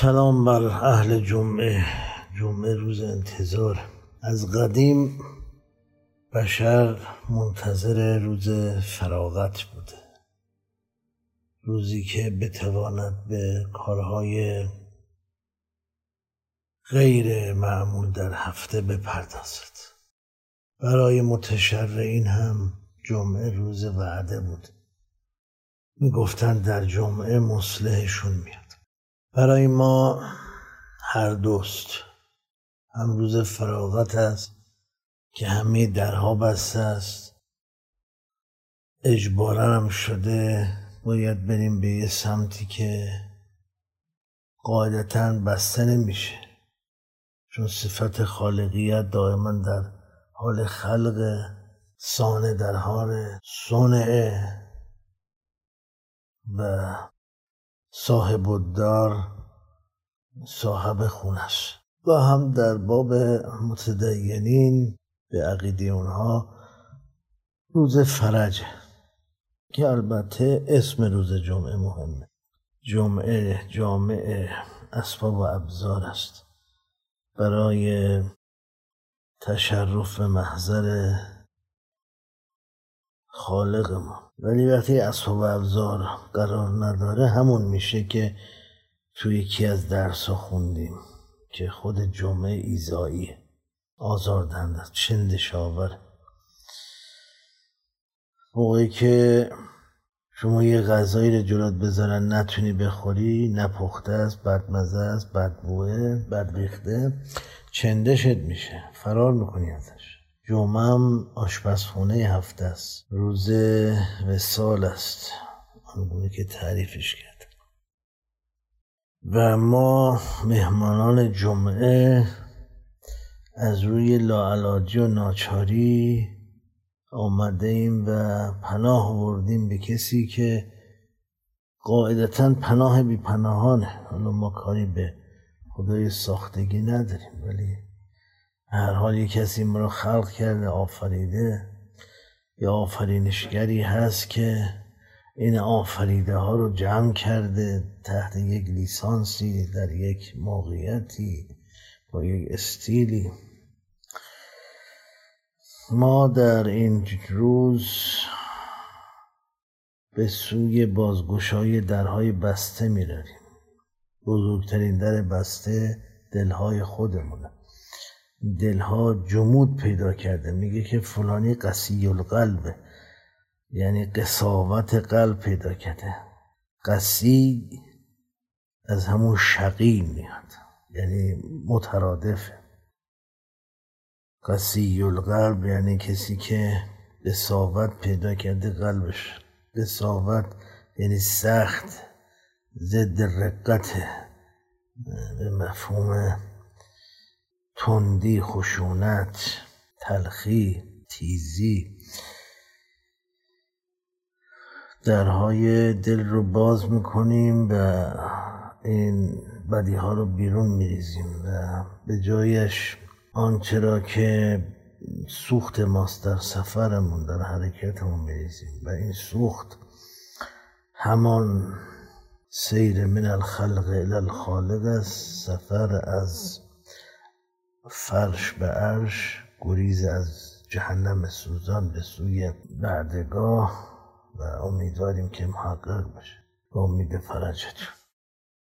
کلام بر اهل جمعه. جمعه روز انتظار. از قدیم بشر منتظر روز فراغت بوده. روزی که بتواند به کارهای غیر معمول در هفته بپردازد. برای متشرعین هم جمعه روز وعده بود. می‌گفتند در جمعه مصلحشون میاد. برای ما هر دوست. هم روز فراغت است که همه درها بسته است. اجبارا هم شده باید بریم به یه سمتی که قاعدتا بسته نمیشه. چون صفت خالقیت دائما در حال خلق سانه در حال صنعه و صاحب الدار صاحب خونش. و هم در باب متدینین به عقیده اونها روز فرجه که البته اسم روز جمعه مهمه. جمعه جامعه اسباب و ابزار است. برای تشرف محضر خالق ما. ولی وقتی اسباب ابزار قرار نداره همون میشه که توی یکی از درس خوندیم که خود جمعه ایزاییه آزاردنده چندشاور موقعی که شما یه غذایی رو جلوت بذارن نتونی بخوری نپخته است بدمزه است بدبوه بد ریخته چندشت میشه. فرار می‌کنی ازش. جمعه هم آشپزخونه هفته است. روز وسال است. آنگونه که تعریفش کرد و ما مهمانان جمعه از روی لاعلاجی و ناچاری آمده ایم و پناه بردیم به کسی که قاعدتا پناه بی پناهانه حالا ما کاری به خدای ساختگی نداریم ولی هر حال یک کسی ما رو خلق کرده آفریده. یا آفرینشگری هست که این آفریده ها رو جمع کرده تحت یک لیسانسی در یک موقعیتی با یک استیلی. ما در این روز به سوی بازگشای درهای بسته می رویم بزرگترین در بسته دلهای خودمونه. دلها جمود پیدا کرده. میگه که فلانی قسی القلبه یعنی قصاوت قلب پیدا کرده. قسی از همون شقی میاد یعنی مترادفه قسی القلب یعنی کسی که قصاوت پیدا کرده قلبش. قصاوت یعنی سخت ضد رقت. به مفهوم تندی خشونت تلخی تیزی. درهای دل رو باز می‌کنیم و این بدی ها رو بیرون میریزیم و به جایش آنچه را که سوخت ماست در سفرمون در حرکتمون میریزیم و این سوخت همان سیر من الخلق الى الخالق است. سفر از فرش به عرش گریز از جهنم سوزان به سوی بعدگاه و امیدواریم که محقق بشه به امید فرجتون